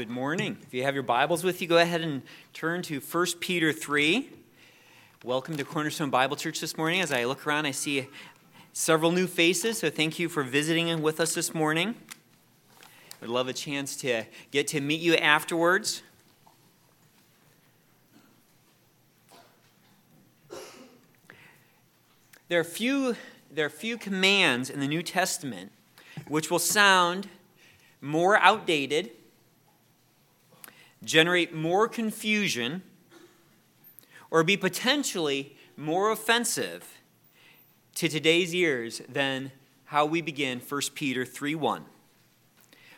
Good morning. If you have your Bibles with you, go ahead and turn to 1 Peter 3. Welcome to Cornerstone Bible Church this morning. As I look around, I see several new faces, so thank you for visiting with us this morning. I'd love a chance to get to meet you afterwards. There are few, there are few commands in the New Testament which will sound more outdated generate more confusion, or be potentially more offensive to today's ears than how we begin 1 Peter 3 1.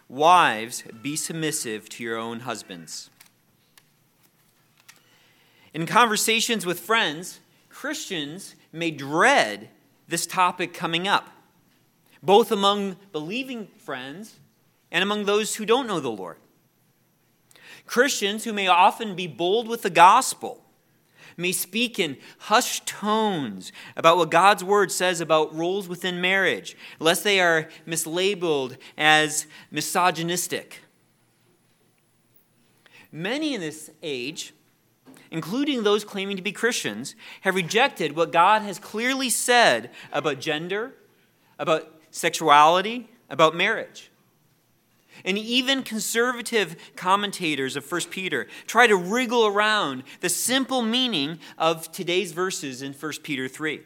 Wives, be submissive to your own husbands. In conversations with friends, Christians may dread this topic coming up, both among believing friends and among those who don't know the Lord. Christians who may often be bold with the gospel may speak in hushed tones about what God's word says about roles within marriage, lest they are mislabeled as misogynistic. Many in this age, including those claiming to be Christians, have rejected what God has clearly said about gender, about sexuality, about marriage. And even conservative commentators of 1 Peter try to wriggle around the simple meaning of today's verses in 1 Peter 3.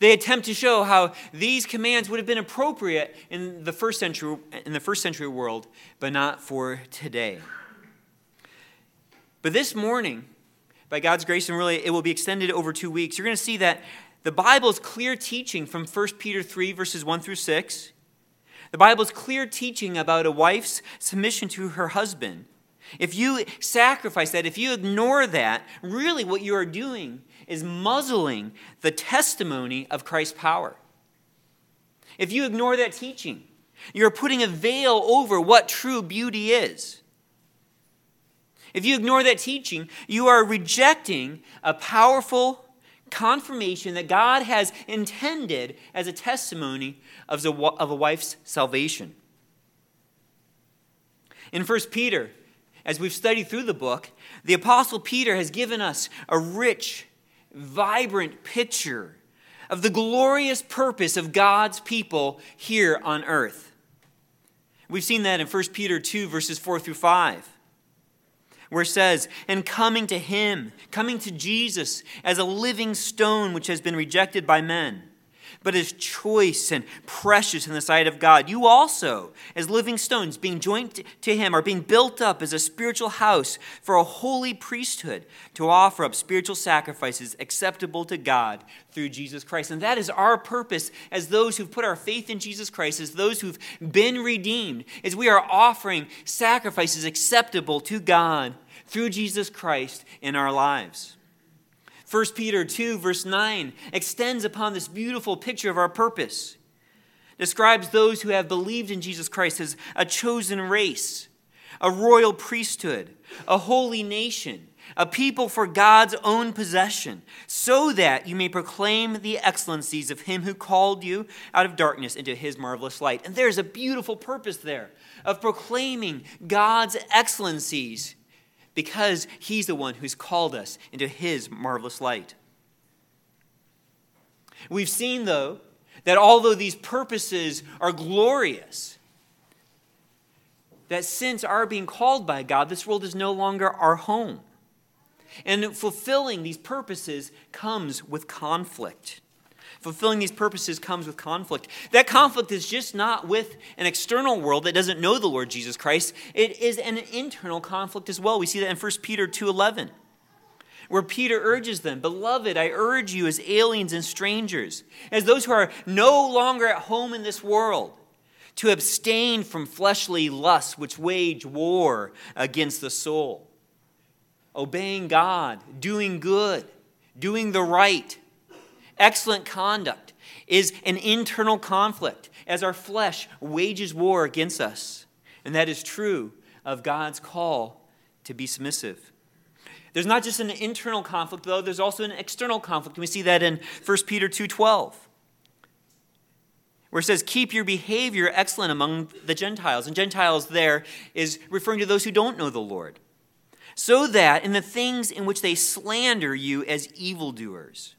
They attempt to show how these commands would have been appropriate in the first century, in the first century world, but not for today. But this morning, by God's grace, and really it will be extended over two weeks, you're going to see that the Bible's clear teaching from 1 Peter 3, verses 1 through 6, the Bible's clear teaching about a wife's submission to her husband. If you sacrifice that, if you ignore that, really what you are doing is muzzling the testimony of Christ's power. If you ignore that teaching, you're putting a veil over what true beauty is. If you ignore that teaching, you are rejecting a powerful confirmation that God has intended as a testimony of, of a wife's salvation. In 1 Peter, as we've studied through the book, the Apostle Peter has given us a rich, vibrant picture of the glorious purpose of God's people here on earth. We've seen that in 1 Peter 2, verses 4 through 5 where it says, And coming to him, coming to Jesus as a living stone which has been rejected by men, but is choice and precious in the sight of God. You also, as living stones, being joined to him, are being built up as a spiritual house for a holy priesthood to offer up spiritual sacrifices acceptable to God through Jesus Christ. And that is our purpose as those who've put our faith in Jesus Christ, as those who've been redeemed, as we are offering sacrifices acceptable to God through Jesus Christ in our lives. 1 Peter 2, verse 9, extends upon this beautiful picture of our purpose. Describes those who have believed in Jesus Christ as a chosen race, a royal priesthood, a holy nation, a people for God's own possession, so that you may proclaim the excellencies of Him who called you out of darkness into His marvelous light. And there's a beautiful purpose there of proclaiming God's excellencies because he's the one who's called us into his marvelous light. We've seen, though, that although these purposes are glorious, that since our being called by God, this world is no longer our home. And fulfilling these purposes comes with conflict. Fulfilling these purposes comes with conflict. That conflict is just not with an external world that doesn't know the Lord Jesus Christ. It is an internal conflict as well. We see that in 1 Peter 2:11, where Peter urges them, "Beloved, I urge you as aliens and strangers, as those who are no longer at home in this world, to abstain from fleshly lusts which wage war against the soul." Obeying God, doing good, doing the right, Excellent conduct is an internal conflict as our flesh wages war against us. And that is true of God's call to be submissive. There's not just an internal conflict though, there's also an external conflict. We see that in 1 Peter 2:12. where it says, Keep your behavior excellent among the Gentiles. And Gentiles there is referring to those who don't know the Lord. So that in the things in which they slander you as evildoers,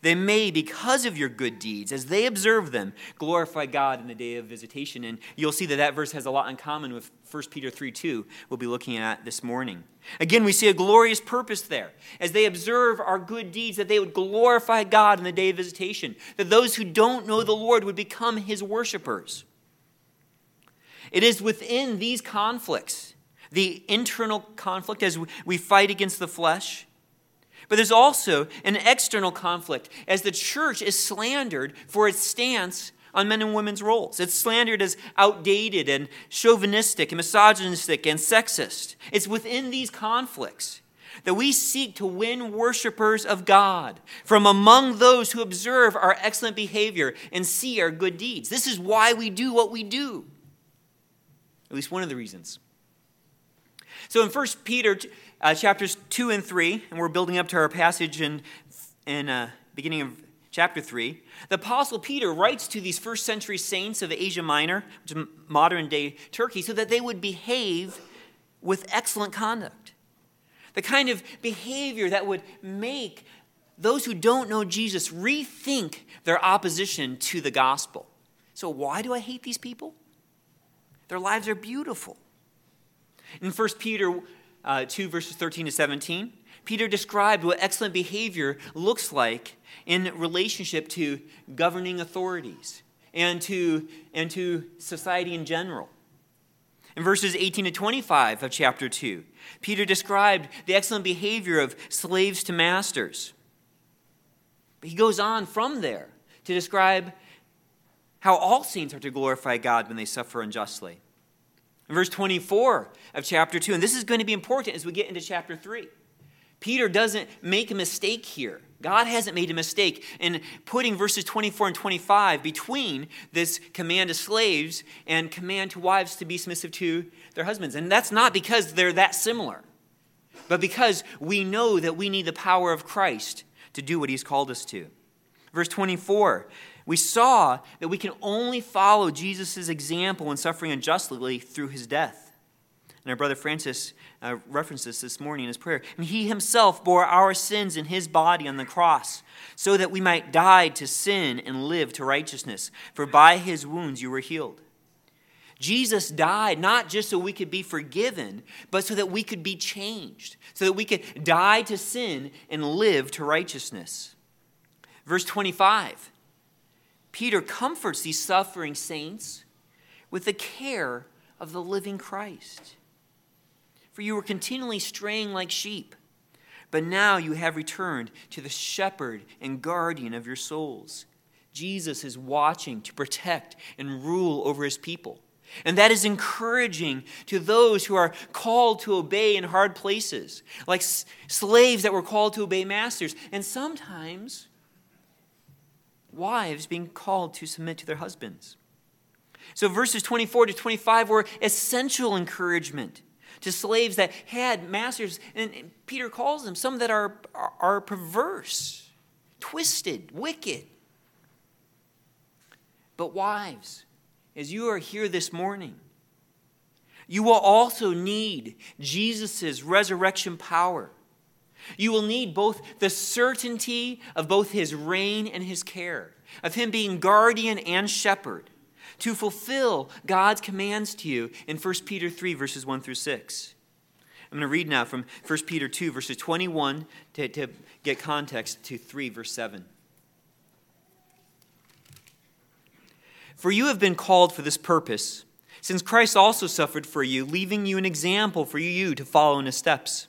they may, because of your good deeds, as they observe them, glorify God in the day of visitation. And you'll see that that verse has a lot in common with 1 Peter 3 2, we'll be looking at this morning. Again, we see a glorious purpose there. As they observe our good deeds, that they would glorify God in the day of visitation, that those who don't know the Lord would become his worshipers. It is within these conflicts, the internal conflict as we fight against the flesh, but there's also an external conflict as the church is slandered for its stance on men and women's roles. It's slandered as outdated and chauvinistic and misogynistic and sexist. It's within these conflicts that we seek to win worshipers of God from among those who observe our excellent behavior and see our good deeds. This is why we do what we do. At least one of the reasons. So in 1 Peter uh, chapters 2 and 3, and we're building up to our passage in, in uh, beginning of chapter 3, the Apostle Peter writes to these first century saints of Asia Minor, which is modern day Turkey, so that they would behave with excellent conduct. The kind of behavior that would make those who don't know Jesus rethink their opposition to the gospel. So, why do I hate these people? Their lives are beautiful. In 1 Peter uh, 2, verses 13 to 17, Peter described what excellent behavior looks like in relationship to governing authorities and to, and to society in general. In verses 18 to 25 of chapter 2, Peter described the excellent behavior of slaves to masters. But he goes on from there to describe how all saints are to glorify God when they suffer unjustly. In verse 24 of chapter 2, and this is going to be important as we get into chapter 3. Peter doesn't make a mistake here. God hasn't made a mistake in putting verses 24 and 25 between this command to slaves and command to wives to be submissive to their husbands. And that's not because they're that similar, but because we know that we need the power of Christ to do what he's called us to. Verse 24 we saw that we can only follow Jesus' example in suffering unjustly through his death. And our brother Francis uh, referenced this this morning in his prayer. And he himself bore our sins in his body on the cross, so that we might die to sin and live to righteousness. For by his wounds you were healed. Jesus died not just so we could be forgiven, but so that we could be changed, so that we could die to sin and live to righteousness. Verse 25 Peter comforts these suffering saints with the care of the living Christ. For you were continually straying like sheep, but now you have returned to the shepherd and guardian of your souls. Jesus is watching to protect and rule over his people. And that is encouraging to those who are called to obey in hard places, like s- slaves that were called to obey masters. And sometimes wives being called to submit to their husbands. So verses 24 to 25 were essential encouragement to slaves that had masters, and Peter calls them some that are, are, perverse, twisted, wicked. But wives, as you are here this morning, you will also need Jesus' resurrection power you will need both the certainty of both his reign and his care, of him being guardian and shepherd, to fulfill God's commands to you in 1 Peter 3, verses 1 through 6. I'm going to read now from 1 Peter 2, verses 21 to, to get context to 3, verse 7. For you have been called for this purpose, since Christ also suffered for you, leaving you an example for you to follow in his steps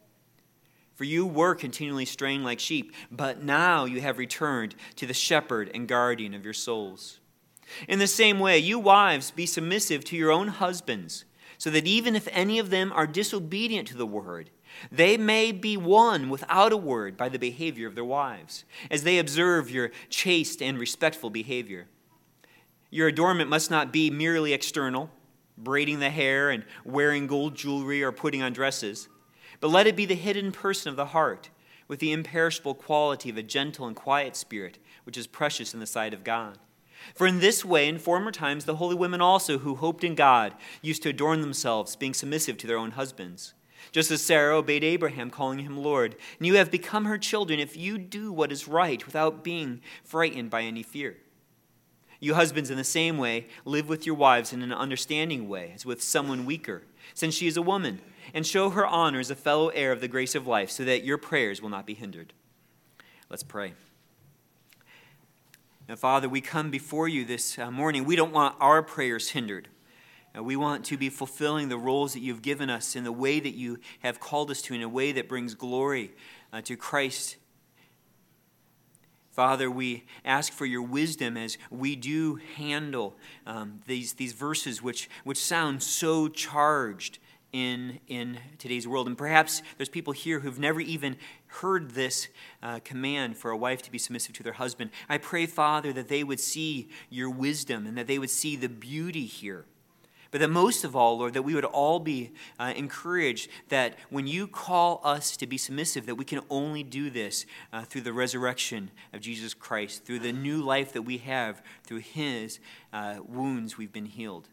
For you were continually straying like sheep, but now you have returned to the shepherd and guardian of your souls. In the same way, you wives, be submissive to your own husbands, so that even if any of them are disobedient to the word, they may be won without a word by the behavior of their wives, as they observe your chaste and respectful behavior. Your adornment must not be merely external, braiding the hair and wearing gold jewelry or putting on dresses, but let it be the hidden person of the heart, with the imperishable quality of a gentle and quiet spirit, which is precious in the sight of God. For in this way, in former times, the holy women also who hoped in God used to adorn themselves, being submissive to their own husbands. Just as Sarah obeyed Abraham, calling him Lord. And you have become her children if you do what is right without being frightened by any fear. You husbands, in the same way, live with your wives in an understanding way, as with someone weaker, since she is a woman, and show her honor as a fellow heir of the grace of life, so that your prayers will not be hindered. Let's pray. Now, Father, we come before you this uh, morning. We don't want our prayers hindered. Uh, we want to be fulfilling the roles that you've given us in the way that you have called us to, in a way that brings glory uh, to Christ. Father, we ask for your wisdom as we do handle um, these, these verses which, which sound so charged in, in today's world. And perhaps there's people here who've never even heard this uh, command for a wife to be submissive to their husband. I pray, Father, that they would see your wisdom and that they would see the beauty here. But that most of all, Lord, that we would all be uh, encouraged that when you call us to be submissive, that we can only do this uh, through the resurrection of Jesus Christ, through the new life that we have, through his uh, wounds we've been healed.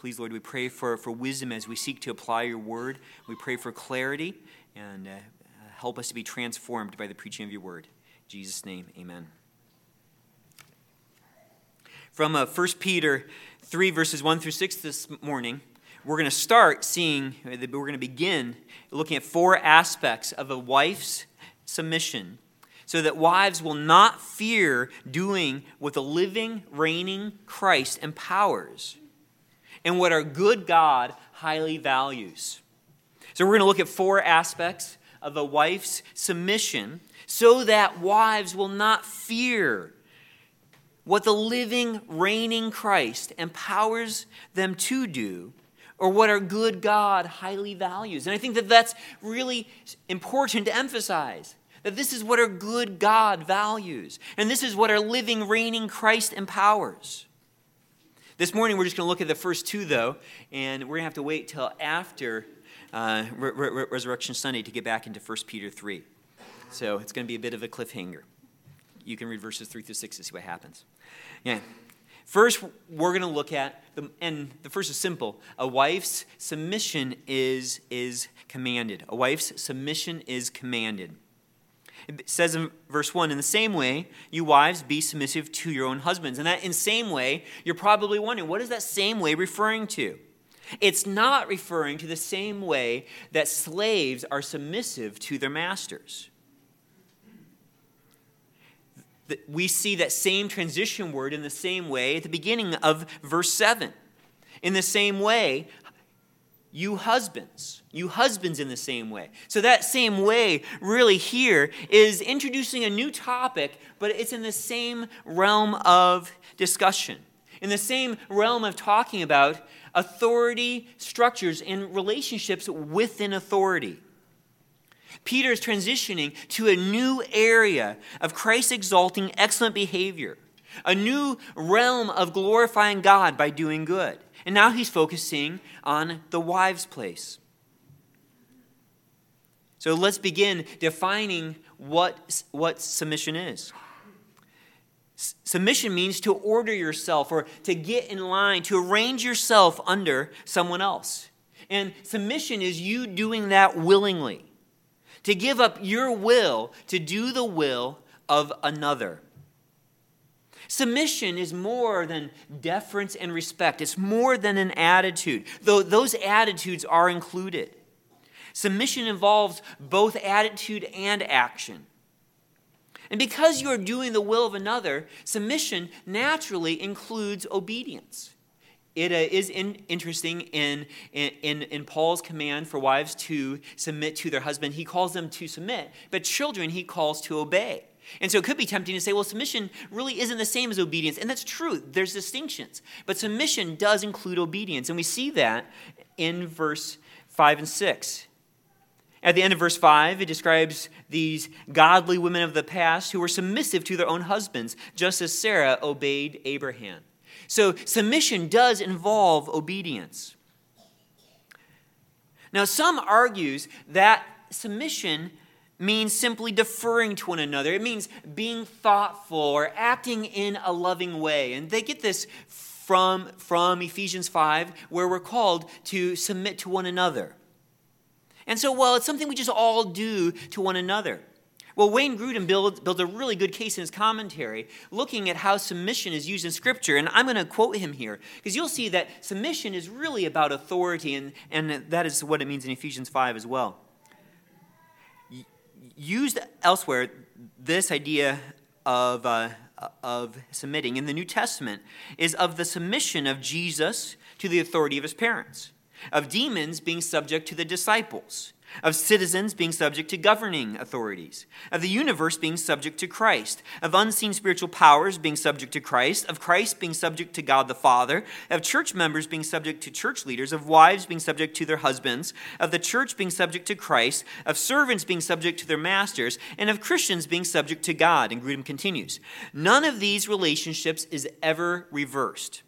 Please, Lord, we pray for, for wisdom as we seek to apply your word. We pray for clarity and uh, help us to be transformed by the preaching of your word. In Jesus' name, amen. From uh, 1 Peter 3, verses 1 through 6 this morning, we're going to start seeing, uh, we're going to begin looking at four aspects of a wife's submission so that wives will not fear doing what the living, reigning Christ empowers and what our good God highly values. So, we're going to look at four aspects of a wife's submission so that wives will not fear what the living, reigning Christ empowers them to do or what our good God highly values. And I think that that's really important to emphasize. That this is what our good God values. And this is what our living, reigning Christ empowers. This morning, we're just going to look at the first two, though, and we're going to have to wait till after uh, Re- Re- Resurrection Sunday to get back into 1 Peter 3. So it's going to be a bit of a cliffhanger. You can read verses 3 through 6 to see what happens. Yeah. First, we're going to look at, the, and the first is simple. A wife's submission is, is commanded. A wife's submission is commanded. It says in verse 1 In the same way, you wives, be submissive to your own husbands. And that in same way, you're probably wondering, what is that same way referring to? It's not referring to the same way that slaves are submissive to their masters. We see that same transition word in the same way at the beginning of verse 7. In the same way, you husbands. You husbands in the same way. So, that same way, really, here is introducing a new topic, but it's in the same realm of discussion, in the same realm of talking about authority structures and relationships within authority. Peter is transitioning to a new area of Christ exalting excellent behavior, a new realm of glorifying God by doing good. And now he's focusing on the wife's place. So let's begin defining what, what submission is. Submission means to order yourself or to get in line, to arrange yourself under someone else. And submission is you doing that willingly, to give up your will to do the will of another. Submission is more than deference and respect. It's more than an attitude, though those attitudes are included. Submission involves both attitude and action. And because you are doing the will of another, submission naturally includes obedience. It uh, is in, interesting in, in, in Paul's command for wives to submit to their husband. He calls them to submit, but children he calls to obey. And so it could be tempting to say, well, submission really isn't the same as obedience. And that's true, there's distinctions. But submission does include obedience. And we see that in verse 5 and 6. At the end of verse 5, it describes these godly women of the past who were submissive to their own husbands, just as Sarah obeyed Abraham. So, submission does involve obedience. Now, some argues that submission means simply deferring to one another. It means being thoughtful or acting in a loving way. And they get this from, from Ephesians 5, where we're called to submit to one another. And so, well, it's something we just all do to one another. Well, Wayne Grudem builds, builds a really good case in his commentary, looking at how submission is used in Scripture. And I'm going to quote him here, because you'll see that submission is really about authority, and, and that is what it means in Ephesians 5 as well. Used elsewhere, this idea of, uh, of submitting in the New Testament is of the submission of Jesus to the authority of his parents, of demons being subject to the disciples, of citizens being subject to governing authorities, of the universe being subject to Christ, of unseen spiritual powers being subject to Christ, of Christ being subject to God the Father, of church members being subject to church leaders, of wives being subject to their husbands, of the church being subject to Christ, of servants being subject to their masters, and of Christians being subject to God. And Grudem continues None of these relationships is ever reversed.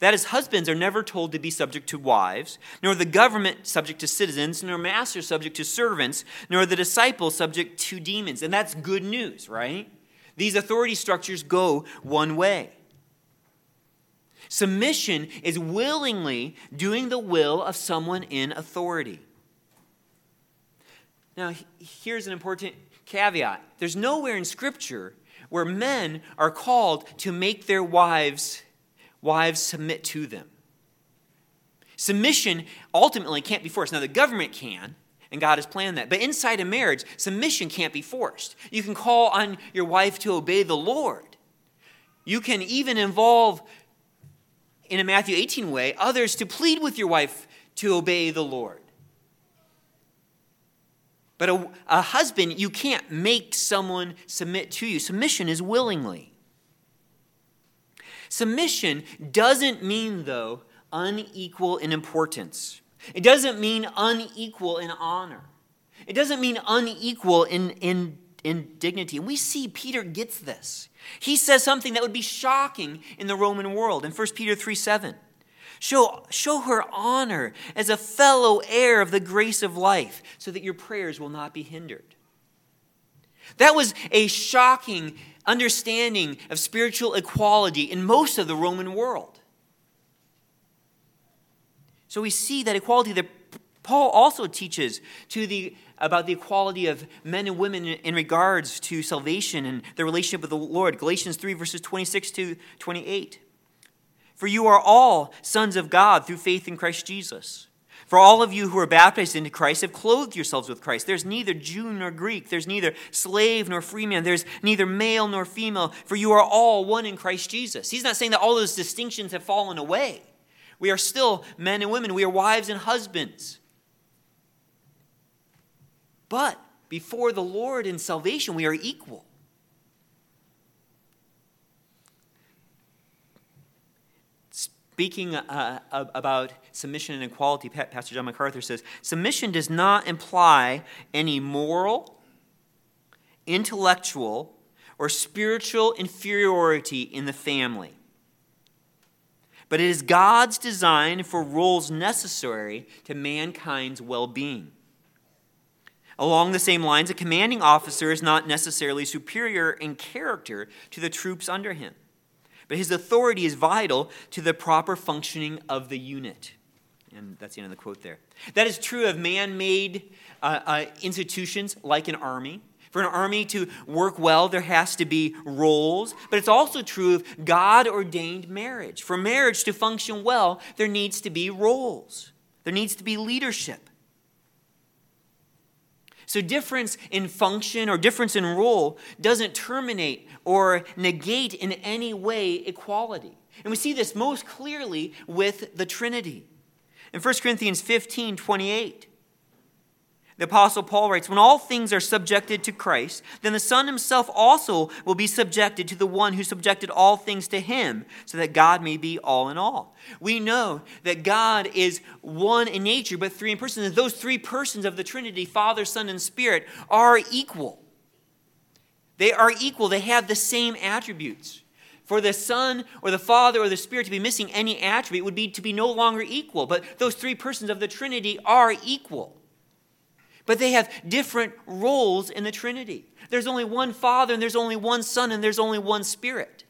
That is, husbands are never told to be subject to wives, nor the government subject to citizens, nor masters subject to servants, nor the disciples subject to demons. And that's good news, right? These authority structures go one way. Submission is willingly doing the will of someone in authority. Now, here's an important caveat there's nowhere in Scripture where men are called to make their wives wives submit to them. Submission ultimately can't be forced. Now, the government can, and God has planned that. But inside a marriage, submission can't be forced. You can call on your wife to obey the Lord. You can even involve, in a Matthew 18 way, others to plead with your wife to obey the Lord. But a, a husband, you can't make someone submit to you. Submission is willingly. Submission doesn't mean, though, unequal in importance. It doesn't mean unequal in honor. It doesn't mean unequal in, in, in dignity. And we see Peter gets this. He says something that would be shocking in the Roman world in 1 Peter 3 7. Show, show her honor as a fellow heir of the grace of life, so that your prayers will not be hindered. That was a shocking understanding of spiritual equality in most of the Roman world. So we see that equality that Paul also teaches to the, about the equality of men and women in regards to salvation and their relationship with the Lord. Galatians 3, verses 26 to 28. For you are all sons of God through faith in Christ Jesus. For all of you who are baptized into Christ have clothed yourselves with Christ. There's neither Jew nor Greek. There's neither slave nor free man. There's neither male nor female. For you are all one in Christ Jesus. He's not saying that all those distinctions have fallen away. We are still men and women. We are wives and husbands. But before the Lord in salvation, we are equal. Speaking uh, about submission and equality, Pastor John MacArthur says submission does not imply any moral, intellectual, or spiritual inferiority in the family. But it is God's design for roles necessary to mankind's well being. Along the same lines, a commanding officer is not necessarily superior in character to the troops under him but his authority is vital to the proper functioning of the unit. And that's the end of the quote there. That is true of man made uh, uh, institutions like an army. For an army to work well, there has to be roles, but it's also true of God ordained marriage. For marriage to function well, there needs to be roles, there needs to be leadership. So, difference in function or difference in role doesn't terminate or negate in any way equality. And we see this most clearly with the Trinity. In 1 Corinthians 15 28, The Apostle Paul writes, When all things are subjected to Christ, then the Son himself also will be subjected to the one who subjected all things to him, so that God may be all in all. We know that God is one in nature, but three in person. And those three persons of the Trinity, Father, Son, and Spirit, are equal. They are equal, they have the same attributes. For the Son or the Father or the Spirit to be missing any attribute would be to be no longer equal. But those three persons of the Trinity are equal but they have different roles in the Trinity. There's only one Father, and there's only one Son, and there's only one Spirit.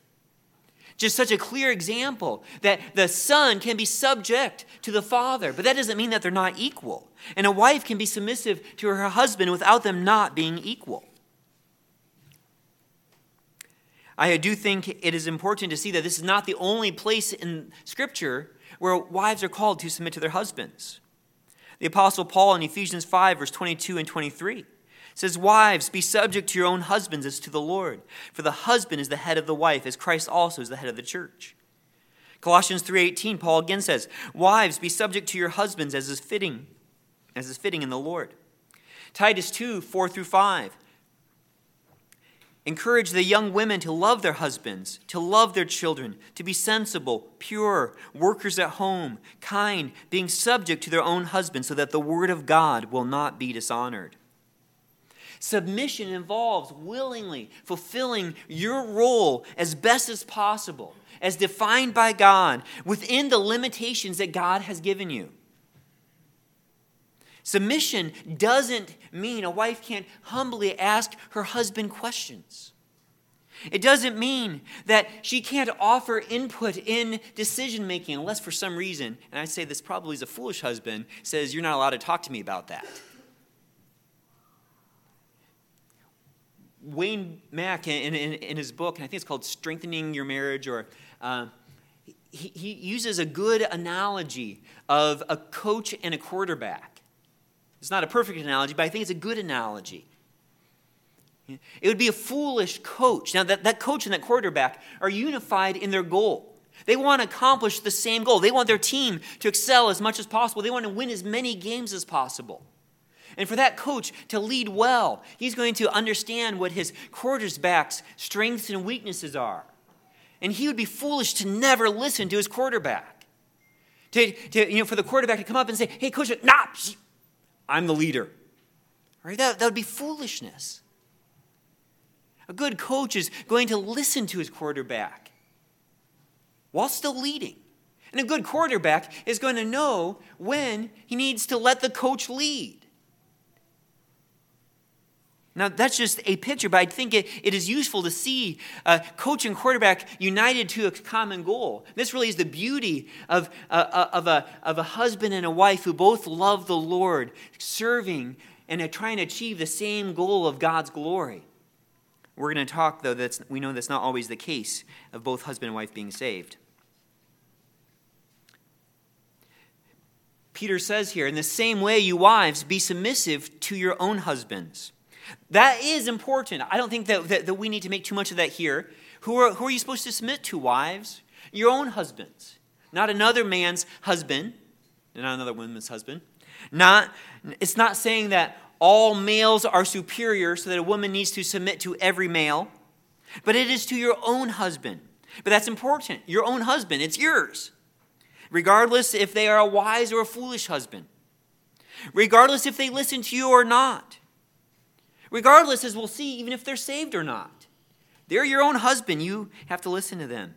Just such a clear example that the Son can be subject to the Father, but that doesn't mean that they're not equal. And a wife can be submissive to her husband without them not being equal. I do think it is important to see that this is not the only place in Scripture where wives are called to submit to their husbands. The Apostle Paul in Ephesians 5, verse 22 and 23 says, Wives, be subject to your own husbands as to the Lord. For the husband is the head of the wife, as Christ also is the head of the church. Colossians 3:18 Paul again says, "Wives, be subject to your husbands as is fitting, as is fitting in the Lord." Titus 2, 4 through 5 Encourage the young women to love their husbands, to love their children, to be sensible, pure, workers at home, kind, being subject to their own husbands, so that the word of God will not be dishonored. Submission involves willingly fulfilling your role as best as possible, as defined by God, within the limitations that God has given you. Submission doesn't mean a wife can't humbly ask her husband questions. It doesn't mean that she can't offer input in decision making unless for some reason, and I say this probably is a foolish husband, says, You're not allowed to talk to me about that. Wayne Mack, in, in, in his book, and I think it's called Strengthening Your Marriage, or uh, he, he uses a good analogy of a coach and a quarterback. It's not a perfect analogy, but I think it's a good analogy. It would be a foolish coach. Now, that, that coach and that quarterback are unified in their goal. They want to accomplish the same goal. They want their team to excel as much as possible. They want to win as many games as possible. And for that coach to lead well, he's going to understand what his quarterback's strengths and weaknesses are. And he would be foolish to never listen to his quarterback. To, to, you know, for the quarterback to come up and say, hey, coach, nah, I'm the leader. Right? That, that would be foolishness. A good coach is going to listen to his quarterback while still leading. And a good quarterback is going to know when he needs to let the coach lead. Now, that's just a picture, but I think it, it is useful to see uh, coach and quarterback united to a common goal. This really is the beauty of, uh, uh, of, a, of a husband and a wife who both love the Lord, serving and trying to achieve the same goal of God's glory. We're going to talk, though, that we know that's not always the case of both husband and wife being saved. Peter says here, in the same way, you wives, be submissive to your own husbands that is important. I don't think that, that, that, we need to make too much of that here. Who are, who are you supposed to submit to, wives? Your own husbands, not another man's husband, not another woman's husband. Not, it's not saying that all males are superior so that a woman needs to submit to every male, but it is to your own husband. But that's important. Your own husband, it's yours. Regardless if they are a wise or a foolish husband. Regardless if they listen to you or not. Regardless, as we'll see, even if they're saved or not. They're your own husband. You have to listen to them.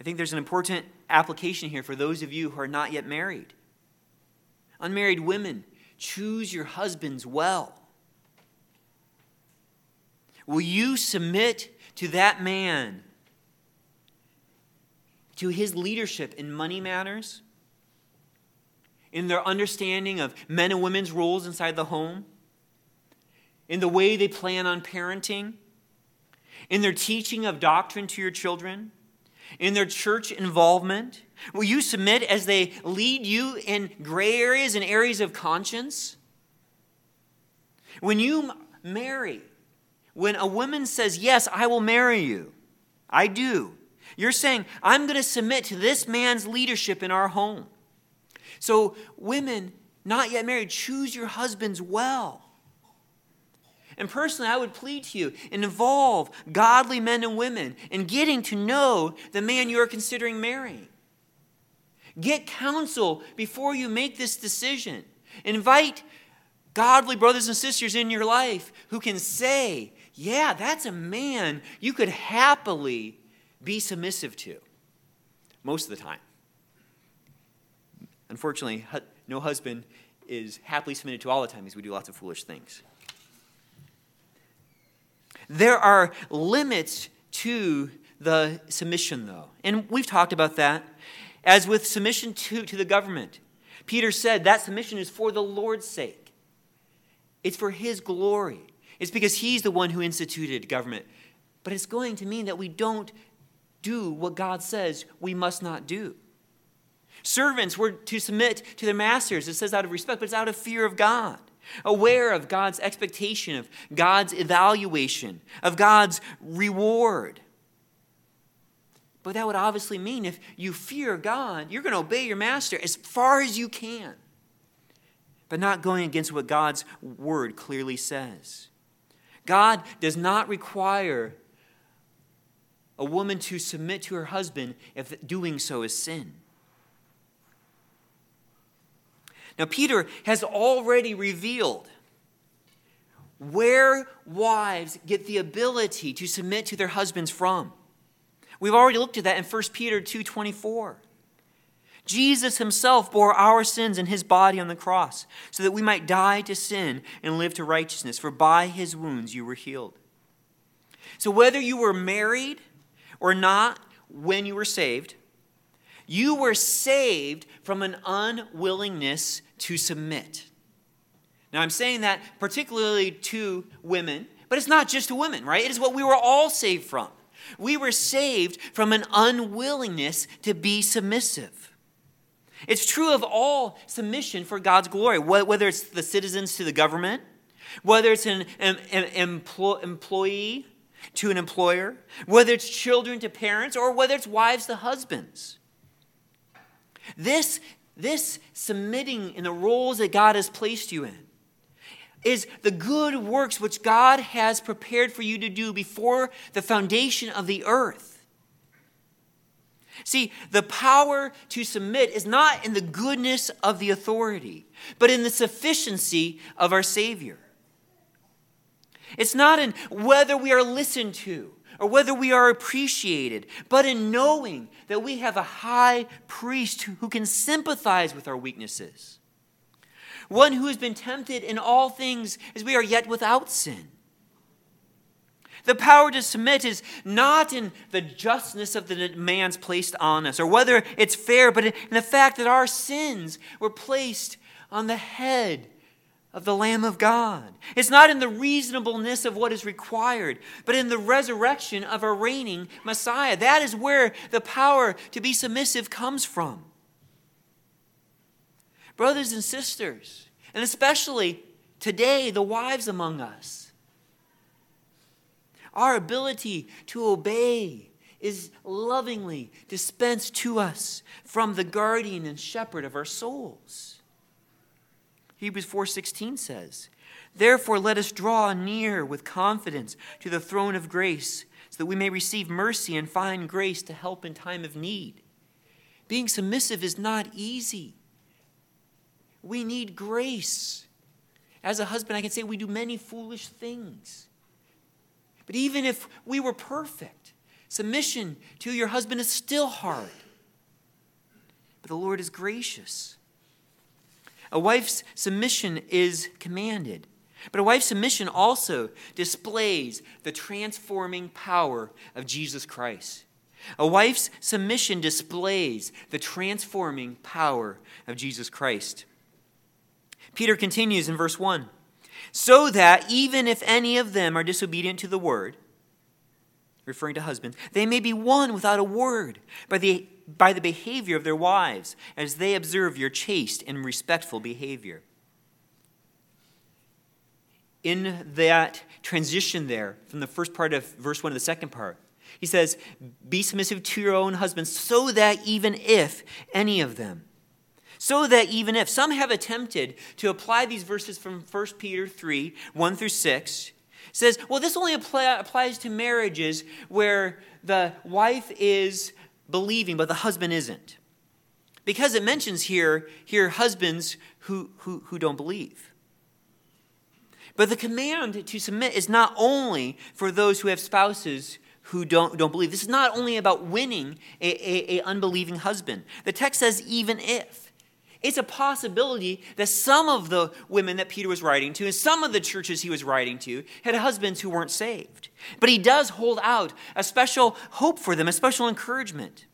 I think there's an important application here for those of you who are not yet married. Unmarried women, choose your husbands well. Will you submit to that man, to his leadership in money matters? In their understanding of men and women's roles inside the home, in the way they plan on parenting, in their teaching of doctrine to your children, in their church involvement? Will you submit as they lead you in gray areas and areas of conscience? When you marry, when a woman says, Yes, I will marry you, I do, you're saying, I'm going to submit to this man's leadership in our home. So, women, not yet married, choose your husbands well. And personally, I would plead to you involve godly men and women in getting to know the man you are considering marrying. Get counsel before you make this decision. Invite godly brothers and sisters in your life who can say, Yeah, that's a man you could happily be submissive to most of the time. Unfortunately, no husband is happily submitted to all the time because we do lots of foolish things. There are limits to the submission, though. And we've talked about that. As with submission to, to the government, Peter said that submission is for the Lord's sake, it's for his glory. It's because he's the one who instituted government. But it's going to mean that we don't do what God says we must not do. Servants were to submit to their masters, it says out of respect, but it's out of fear of God aware of God's expectation, of God's evaluation, of God's reward. But that would obviously mean if you fear God, you're going to obey your master as far as you can, but not going against what God's word clearly says. God does not require a woman to submit to her husband if doing so is sin. Now, Peter has already revealed where wives get the ability to submit to their husbands from. We've already looked at that in 1 Peter 2:24. Jesus himself bore our sins in his body on the cross so that we might die to sin and live to righteousness for by his wounds you were healed. So whether you were married or not when you were saved, you were saved from an unwillingness to submit. Now, I'm saying that particularly to women, but it's not just to women, right? It is what we were all saved from. We were saved from an unwillingness to be submissive. It's true of all submission for God's glory, whether it's the citizens to the government, whether it's an, employee to an employer, whether it's children to parents, or whether it's wives to husbands. This, this submitting in the roles that God has placed you in is the good works which God has prepared for you to do before the foundation of the earth. See, the power to submit is not in the goodness of the authority, but in the sufficiency of our Savior. It's not in whether we are listened to or whether we are appreciated, but in knowing that we have a high priest who can sympathize with our weaknesses, one who has been tempted in all things as we are yet without sin. The power to submit is not in the justness of the demands placed on us, or whether it's fair, but in the fact that our sins were placed on the head of the Lamb of God. It's not in the reasonableness of what is required, but in the resurrection of a reigning Messiah. That is where the power to be submissive comes from. Brothers and sisters, and especially today, the wives among us, our ability to obey is lovingly dispensed to us from the guardian and shepherd of our souls. Hebrews 4:16 says, "Therefore let us draw near with confidence to the throne of grace, so that we may receive mercy and find grace to help in time of need." Being submissive is not easy. We need grace. As a husband, I can say we do many foolish things. But even if we were perfect, submission to your husband is still hard. But the Lord is gracious. A wife's submission is commanded. But a wife's submission also displays the transforming power of Jesus Christ. A wife's submission displays the transforming power of Jesus Christ. Peter continues in verse 1 So that even if any of them are disobedient to the word, referring to husbands, they may be won without a word by the by the behavior of their wives as they observe your chaste and respectful behavior. In that transition there from the first part of verse 1 to the second part, he says, Be submissive to your own husbands, so that even if any of them So that even if some have attempted to apply these verses from 1 Peter 3 1 through 6, says, well, this only apply, applies to marriages where the wife is believing, but the husband isn't. Because it mentions here, here husbands who, who, who don't believe. But the command to submit is not only for those who have spouses who don't, don't believe. This is not only about winning a, a, a unbelieving husband. The text says, even if. It's a possibility that some of the women that Peter was writing to and some of the churches he was writing to had husbands who weren't saved. But he does hold out a special hope for them, a special encouragement.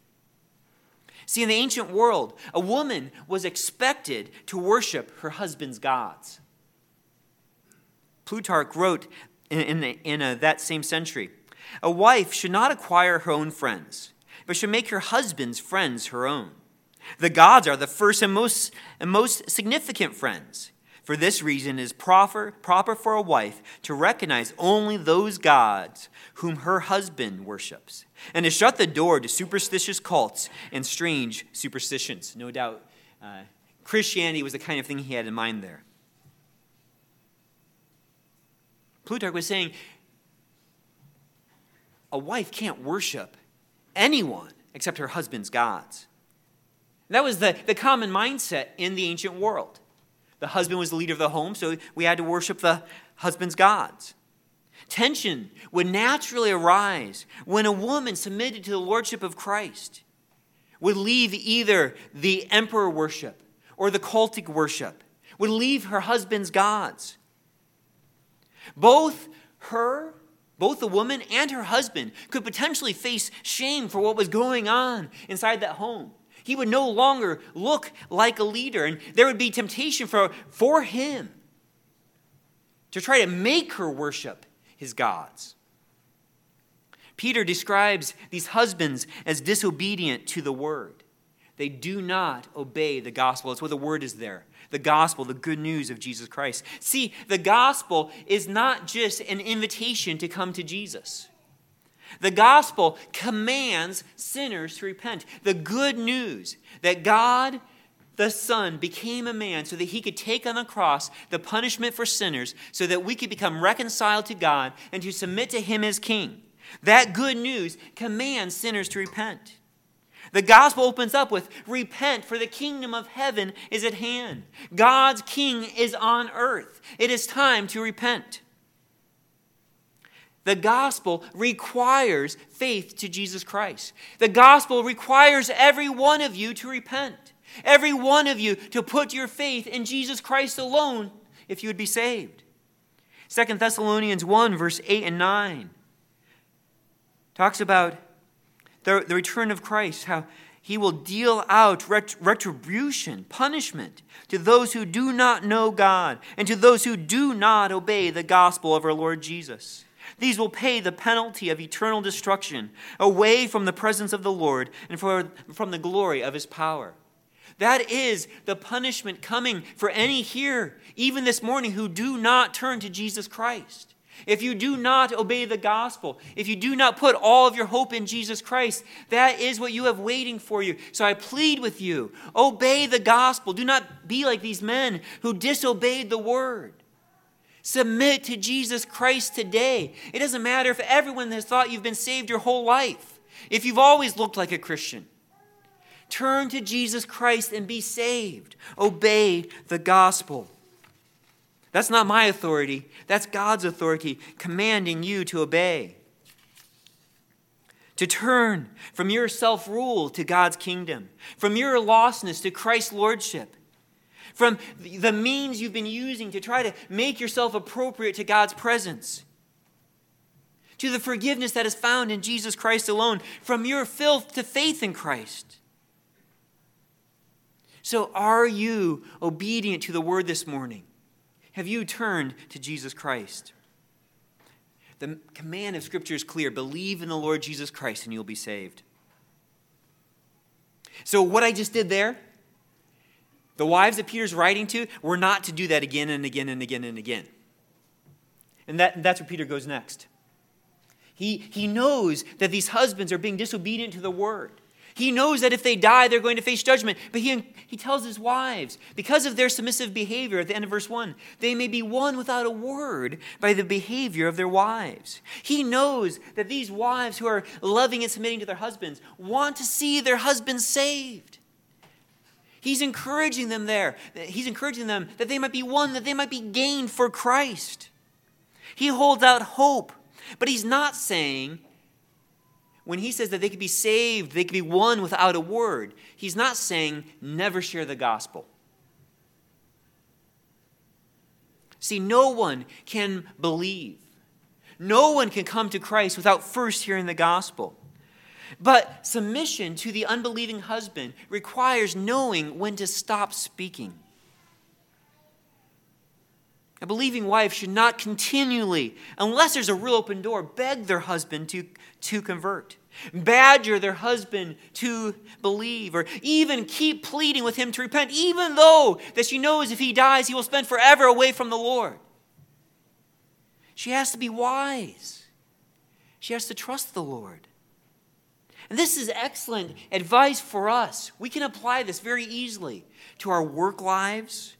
See, in the ancient world, a woman was expected to worship her husband's gods. Plutarch wrote in, in, in a, that same century A wife should not acquire her own friends, but should make her husband's friends her own. The gods are the first and most, and most significant friends. For this reason, it is proper, proper for a wife to recognize only those gods whom her husband worships, and to shut the door to superstitious cults and strange superstitions. No doubt, uh, Christianity was the kind of thing he had in mind there. Plutarch was saying a wife can't worship anyone except her husband's gods. That was the, the common mindset in the ancient world. The husband was the leader of the home, so we had to worship the husband's gods. Tension would naturally arise when a woman submitted to the lordship of Christ would leave either the emperor worship or the cultic worship, would leave her husband's gods. Both her, both the woman and her husband could potentially face shame for what was going on inside that home. He would no longer look like a leader, and there would be temptation for, for him to try to make her worship his gods. Peter describes these husbands as disobedient to the word. They do not obey the gospel. That's what the word is there the gospel, the good news of Jesus Christ. See, the gospel is not just an invitation to come to Jesus. The gospel commands sinners to repent. The good news that God the Son became a man so that he could take on the cross the punishment for sinners so that we could become reconciled to God and to submit to him as king. That good news commands sinners to repent. The gospel opens up with repent, for the kingdom of heaven is at hand. God's king is on earth. It is time to repent. The gospel requires faith to Jesus Christ. The gospel requires every one of you to repent, every one of you to put your faith in Jesus Christ alone if you would be saved. 2 Thessalonians 1, verse 8 and 9 talks about the, the return of Christ, how he will deal out ret- retribution, punishment to those who do not know God and to those who do not obey the gospel of our Lord Jesus. These will pay the penalty of eternal destruction away from the presence of the Lord and for, from the glory of his power. That is the punishment coming for any here, even this morning, who do not turn to Jesus Christ. If you do not obey the gospel, if you do not put all of your hope in Jesus Christ, that is what you have waiting for you. So I plead with you obey the gospel. Do not be like these men who disobeyed the word. Submit to Jesus Christ today. It doesn't matter if everyone has thought you've been saved your whole life, if you've always looked like a Christian. Turn to Jesus Christ and be saved. Obey the gospel. That's not my authority, that's God's authority commanding you to obey. To turn from your self rule to God's kingdom, from your lostness to Christ's lordship, from the means you've been using to try to make yourself appropriate to God's presence, to the forgiveness that is found in Jesus Christ alone, from your filth to faith in Christ. So, are you obedient to the word this morning? Have you turned to Jesus Christ? The command of Scripture is clear believe in the Lord Jesus Christ and you'll be saved. So, what I just did there, the wives that Peter's writing to, were not to do that again and again and again and again. And that, that's where Peter goes next. He, he knows that these husbands are being disobedient to the word. He knows that if they die, they're going to face judgment. But he, he tells his wives, because of their submissive behavior at the end of verse 1, they may be won without a word by the behavior of their wives. He knows that these wives who are loving and submitting to their husbands want to see their husbands saved. He's encouraging them there. He's encouraging them that they might be won, that they might be gained for Christ. He holds out hope, but he's not saying when he says that they could be saved, they could be won without a word, he's not saying never share the gospel. See, no one can believe. No one can come to Christ without first hearing the gospel. But submission to the unbelieving husband requires knowing when to stop speaking. A believing wife should not continually, unless there's a real open door, beg their husband to, to convert, badger their husband to believe, or even keep pleading with him to repent, even though that she knows if he dies, he will spend forever away from the Lord. She has to be wise. She has to trust the Lord. And this is excellent advice for us. We can apply this very easily to our work lives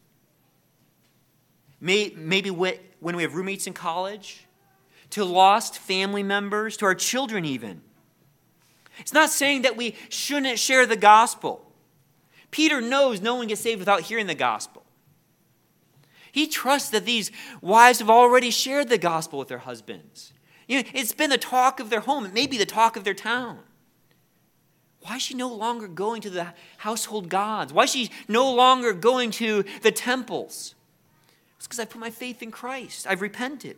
maybe when we have roommates in college, to lost family members, to our children, even. It's not saying that we shouldn't share the gospel. Peter knows no one gets saved without hearing the gospel. He trusts that these wives have already shared the gospel with their husbands. You know, it's been the talk of their home, it may be the talk of their town. Why is she no longer going to the household gods? Why is she no longer going to the temples? It's because I put my faith in Christ. I've repented.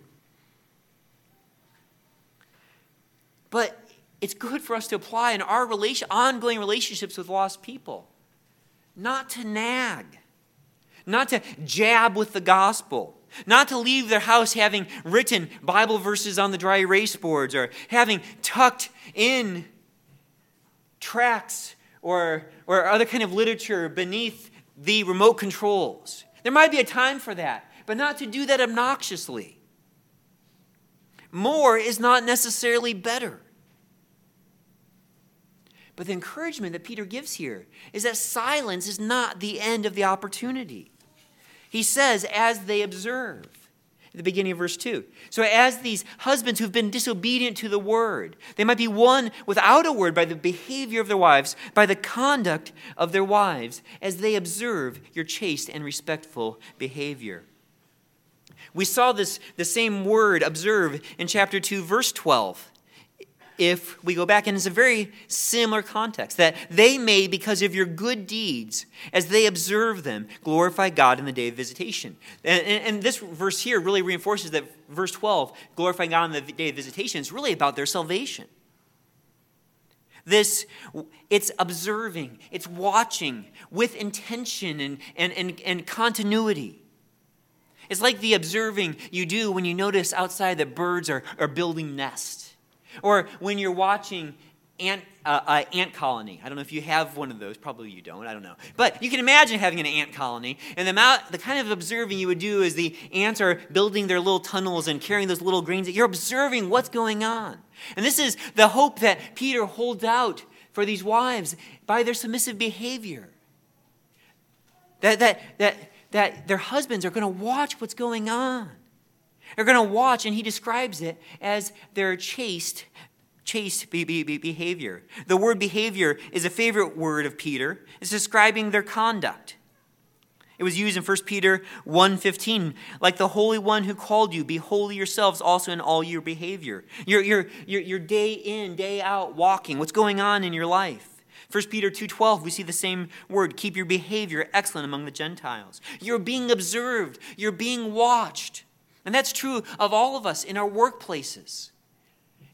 But it's good for us to apply in our relation, ongoing relationships with lost people. Not to nag, not to jab with the gospel, not to leave their house having written Bible verses on the dry erase boards or having tucked in tracts or, or other kind of literature beneath the remote controls. There might be a time for that but not to do that obnoxiously. More is not necessarily better. But the encouragement that Peter gives here is that silence is not the end of the opportunity. He says, as they observe, at the beginning of verse 2. So, as these husbands who've been disobedient to the word, they might be won without a word by the behavior of their wives, by the conduct of their wives, as they observe your chaste and respectful behavior. We saw this the same word observe in chapter 2 verse 12. If we go back and it's a very similar context that they may because of your good deeds as they observe them glorify God in the day of visitation. And, and, and this verse here really reinforces that verse 12 glorifying God in the day of visitation is really about their salvation. This, it's observing, it's watching with intention and, and, and, and continuity. It's like the observing you do when you notice outside that birds are, are building nests. Or when you're watching ant, uh, uh, ant colony. I don't know if you have one of those. Probably you don't. I don't know. But you can imagine having an ant colony. And the, amount, the kind of observing you would do is the ants are building their little tunnels and carrying those little grains. You're observing what's going on. And this is the hope that Peter holds out for these wives by their submissive behavior. That, that, that that their husbands are going to watch what's going on. They're going to watch, and he describes it as their chaste, chaste behavior. The word behavior is a favorite word of Peter. It's describing their conduct. It was used in 1 Peter 1.15, like the Holy One who called you, be holy yourselves also in all your behavior. Your, your, your, your day in, day out walking, what's going on in your life. 1 Peter 2:12 we see the same word keep your behavior excellent among the Gentiles. You're being observed, you're being watched. And that's true of all of us in our workplaces,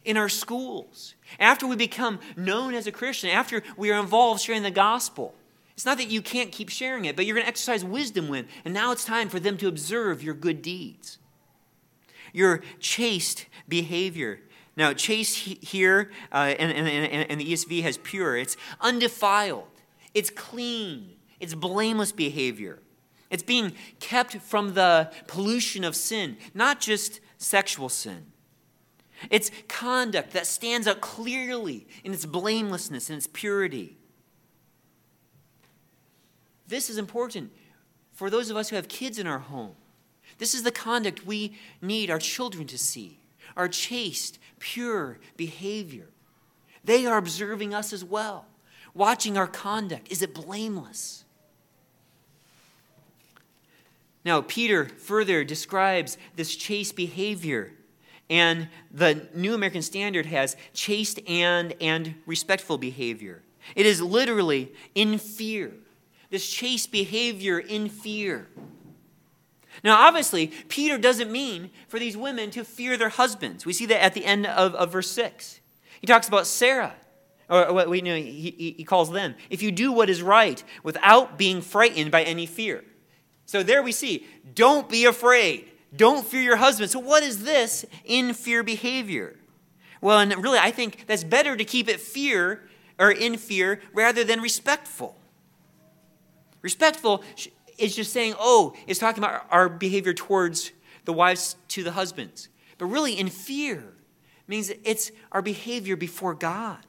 in our schools. After we become known as a Christian, after we are involved sharing the gospel, it's not that you can't keep sharing it, but you're going to exercise wisdom when, and now it's time for them to observe your good deeds, your chaste behavior, now, chaste here uh, and, and, and the ESV has pure. It's undefiled, it's clean, it's blameless behavior. It's being kept from the pollution of sin, not just sexual sin. It's conduct that stands out clearly in its blamelessness and its purity. This is important for those of us who have kids in our home. This is the conduct we need our children to see our chaste, pure behavior. They are observing us as well, watching our conduct. Is it blameless? Now, Peter further describes this chaste behavior, and the New American Standard has chaste and and respectful behavior. It is literally in fear. This chaste behavior in fear. Now, obviously, Peter doesn't mean for these women to fear their husbands. We see that at the end of, of verse 6. He talks about Sarah, or what we know, he, he calls them. If you do what is right without being frightened by any fear. So there we see, don't be afraid. Don't fear your husband. So, what is this in fear behavior? Well, and really, I think that's better to keep it fear or in fear rather than respectful. Respectful is just saying, oh, it's talking about our behavior towards the wives to the husbands. But really, in fear means it's our behavior before God.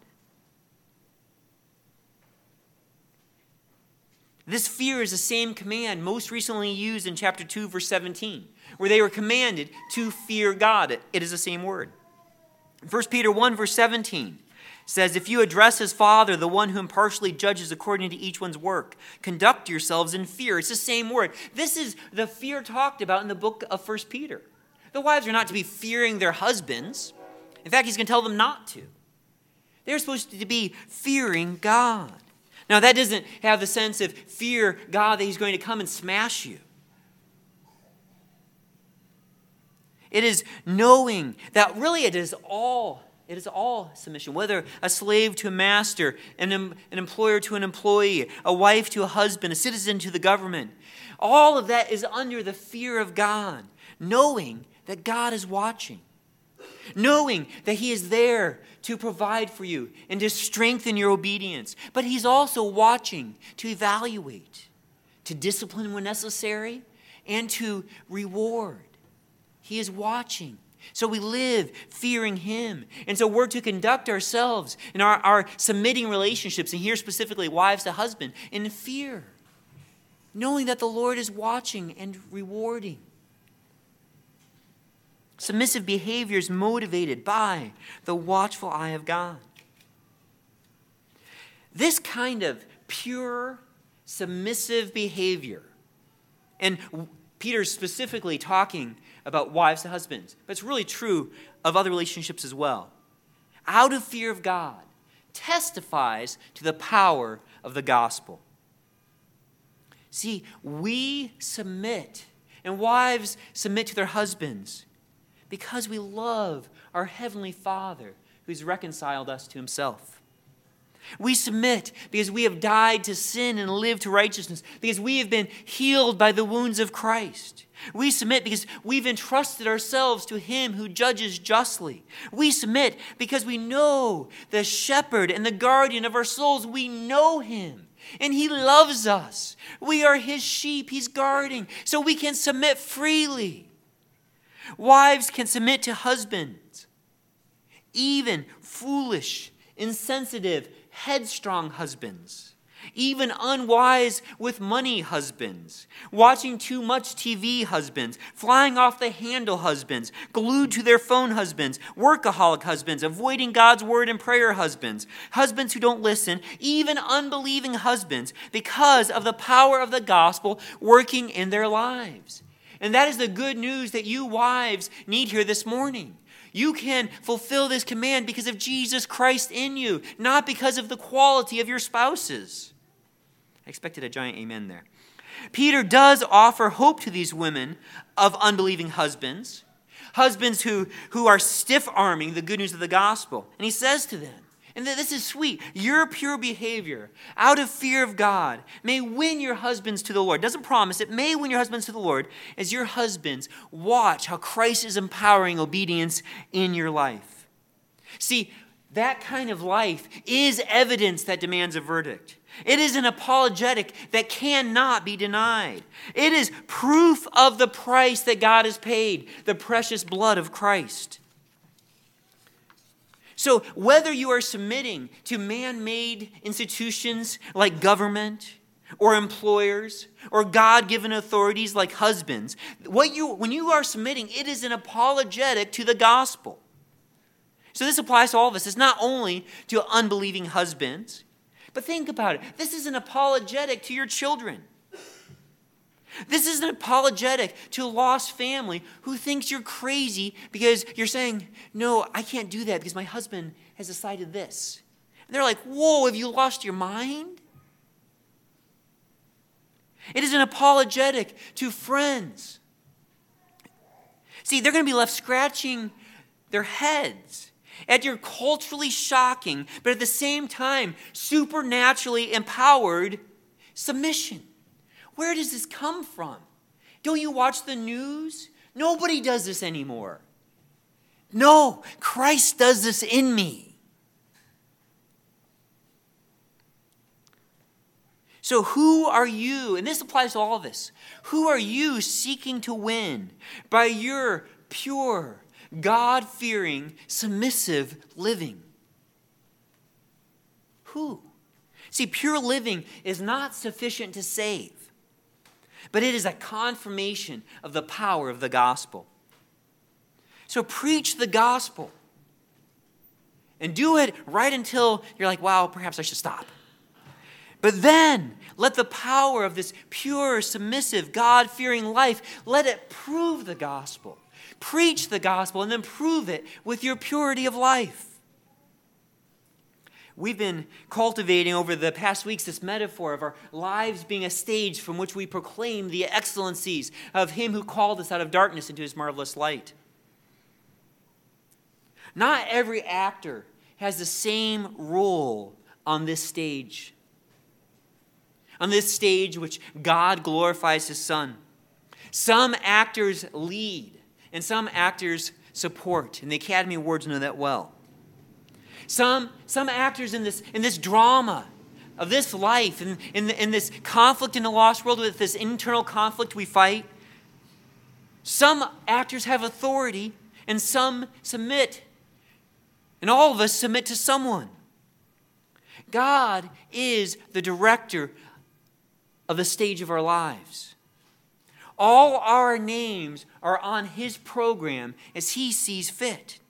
This fear is the same command most recently used in chapter 2, verse 17, where they were commanded to fear God. It is the same word. 1 Peter 1, verse 17 says, If you address as Father, the one who impartially judges according to each one's work, conduct yourselves in fear. It's the same word. This is the fear talked about in the book of 1 Peter. The wives are not to be fearing their husbands. In fact, he's going to tell them not to. They're supposed to be fearing God. Now, that doesn't have the sense of fear God that he's going to come and smash you. It is knowing that really it is all it is all submission, whether a slave to a master, an, an employer to an employee, a wife to a husband, a citizen to the government. All of that is under the fear of God, knowing that God is watching, knowing that He is there to provide for you and to strengthen your obedience. But He's also watching to evaluate, to discipline when necessary, and to reward. He is watching so we live fearing Him. And so we're to conduct ourselves in our, our submitting relationships, and here specifically wives to husband, in fear, knowing that the Lord is watching and rewarding. Submissive behavior is motivated by the watchful eye of God. This kind of pure, submissive behavior, and Peter's specifically talking about wives and husbands, but it's really true of other relationships as well. Out of fear of God testifies to the power of the gospel. See, we submit, and wives submit to their husbands because we love our Heavenly Father who's reconciled us to Himself. We submit because we have died to sin and lived to righteousness, because we have been healed by the wounds of Christ. We submit because we've entrusted ourselves to Him who judges justly. We submit because we know the shepherd and the guardian of our souls. We know Him and He loves us. We are His sheep, He's guarding, so we can submit freely. Wives can submit to husbands, even foolish, insensitive, headstrong husbands, even unwise with money husbands, watching too much TV husbands, flying off the handle husbands, glued to their phone husbands, workaholic husbands, avoiding God's word and prayer husbands, husbands who don't listen, even unbelieving husbands, because of the power of the gospel working in their lives. And that is the good news that you wives need here this morning. You can fulfill this command because of Jesus Christ in you, not because of the quality of your spouses. I expected a giant amen there. Peter does offer hope to these women of unbelieving husbands, husbands who, who are stiff arming the good news of the gospel. And he says to them, and this is sweet. Your pure behavior, out of fear of God, may win your husbands to the Lord. Doesn't promise it, may win your husbands to the Lord as your husbands watch how Christ is empowering obedience in your life. See, that kind of life is evidence that demands a verdict. It is an apologetic that cannot be denied. It is proof of the price that God has paid, the precious blood of Christ. So, whether you are submitting to man made institutions like government, or employers, or God given authorities like husbands, what you, when you are submitting, it is an apologetic to the gospel. So, this applies to all of us. It's not only to unbelieving husbands, but think about it. This is an apologetic to your children. This is an apologetic to a lost family who thinks you're crazy because you're saying, No, I can't do that because my husband has decided this. And they're like, Whoa, have you lost your mind? It is an apologetic to friends. See, they're going to be left scratching their heads at your culturally shocking, but at the same time, supernaturally empowered submission. Where does this come from? Don't you watch the news? Nobody does this anymore. No, Christ does this in me. So, who are you? And this applies to all of us. Who are you seeking to win by your pure, God fearing, submissive living? Who? See, pure living is not sufficient to save but it is a confirmation of the power of the gospel. So preach the gospel. And do it right until you're like, wow, perhaps I should stop. But then let the power of this pure, submissive, God fearing life, let it prove the gospel. Preach the gospel and then prove it with your purity of life. We've been cultivating over the past weeks this metaphor of our lives being a stage from which we proclaim the excellencies of Him who called us out of darkness into His marvelous light. Not every actor has the same role on this stage. On this stage, which God glorifies His Son. Some actors lead, and some actors support, and the Academy Awards know that well. Some, some actors in this, in this drama of this life, in, in, in this conflict in the lost world, with this internal conflict we fight, some actors have authority and some submit. And all of us submit to someone. God is the director of the stage of our lives. All our names are on His program as He sees fit.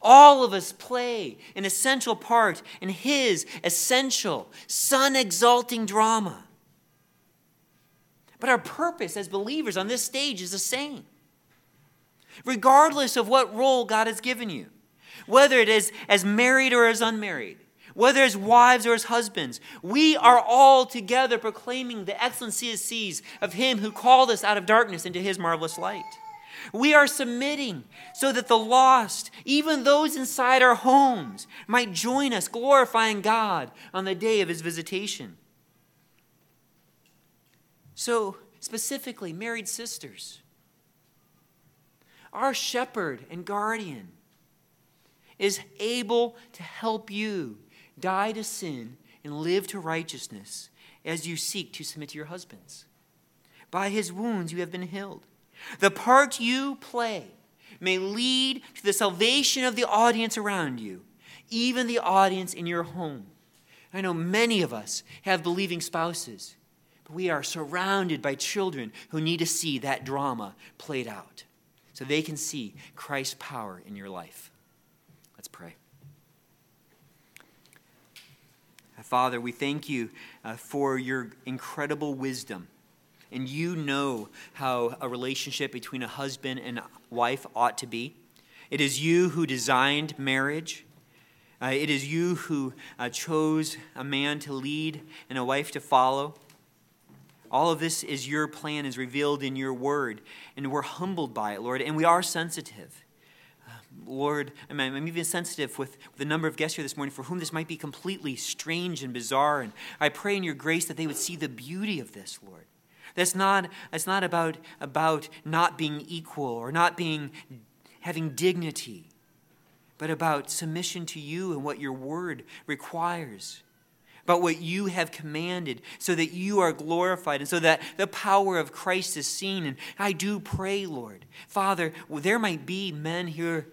All of us play an essential part in His essential, Son exalting drama. But our purpose as believers on this stage is the same. Regardless of what role God has given you, whether it is as married or as unmarried, whether as wives or as husbands, we are all together proclaiming the excellencies of Him who called us out of darkness into His marvelous light. We are submitting so that the lost, even those inside our homes, might join us glorifying God on the day of his visitation. So, specifically, married sisters, our shepherd and guardian is able to help you die to sin and live to righteousness as you seek to submit to your husbands. By his wounds you have been healed. The part you play may lead to the salvation of the audience around you, even the audience in your home. I know many of us have believing spouses, but we are surrounded by children who need to see that drama played out so they can see Christ's power in your life. Let's pray. Father, we thank you uh, for your incredible wisdom and you know how a relationship between a husband and wife ought to be. It is you who designed marriage. Uh, it is you who uh, chose a man to lead and a wife to follow. All of this is your plan, is revealed in your word, and we're humbled by it, Lord, and we are sensitive. Uh, Lord, I'm, even sensitive with the number of guests here this morning for whom this might be completely strange and bizarre. And I pray in your grace that they would see the beauty of this, Lord. That's not, that's not about, about not being equal or not being having dignity, but about submission to you and what your word requires. About what you have commanded, so that you are glorified and so that the power of Christ is seen. And I do pray, Lord, Father, there might be men here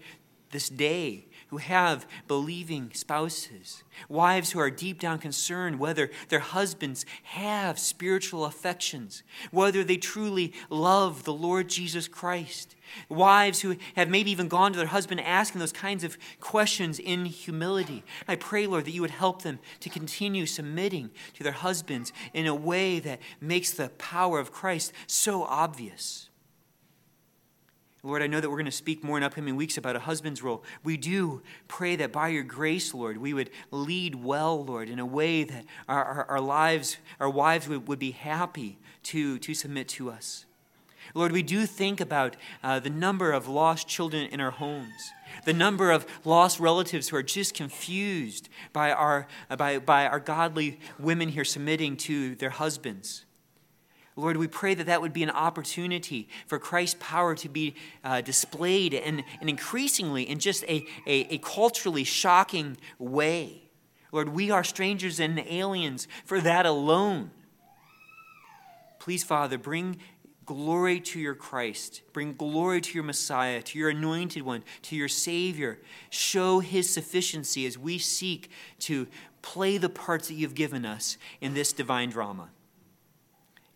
this day who have believing spouses, wives who are deep down concerned whether their husbands have spiritual affections, whether they truly love the Lord Jesus Christ, wives who have maybe even gone to their husband asking those kinds of questions in humility. I pray, Lord, that you would help them to continue submitting to their husbands in a way that makes the power of Christ so obvious. Lord, I know that we're going to speak more in upcoming weeks about a husband's role. We do pray that by your grace, Lord, we would lead well, Lord, in a way that our, our, our lives, our wives would, would be happy to, to submit to us. Lord, we do think about uh, the number of lost children in our homes, the number of lost relatives who are just confused by our, by, by our godly women here submitting to their husbands. Lord, we pray that that would be an opportunity for Christ's power to be uh, displayed and, and increasingly in just a, a, a culturally shocking way. Lord, we are strangers and aliens for that alone. Please, Father, bring glory to your Christ. Bring glory to your Messiah, to your anointed one, to your Savior. Show his sufficiency as we seek to play the parts that you've given us in this divine drama.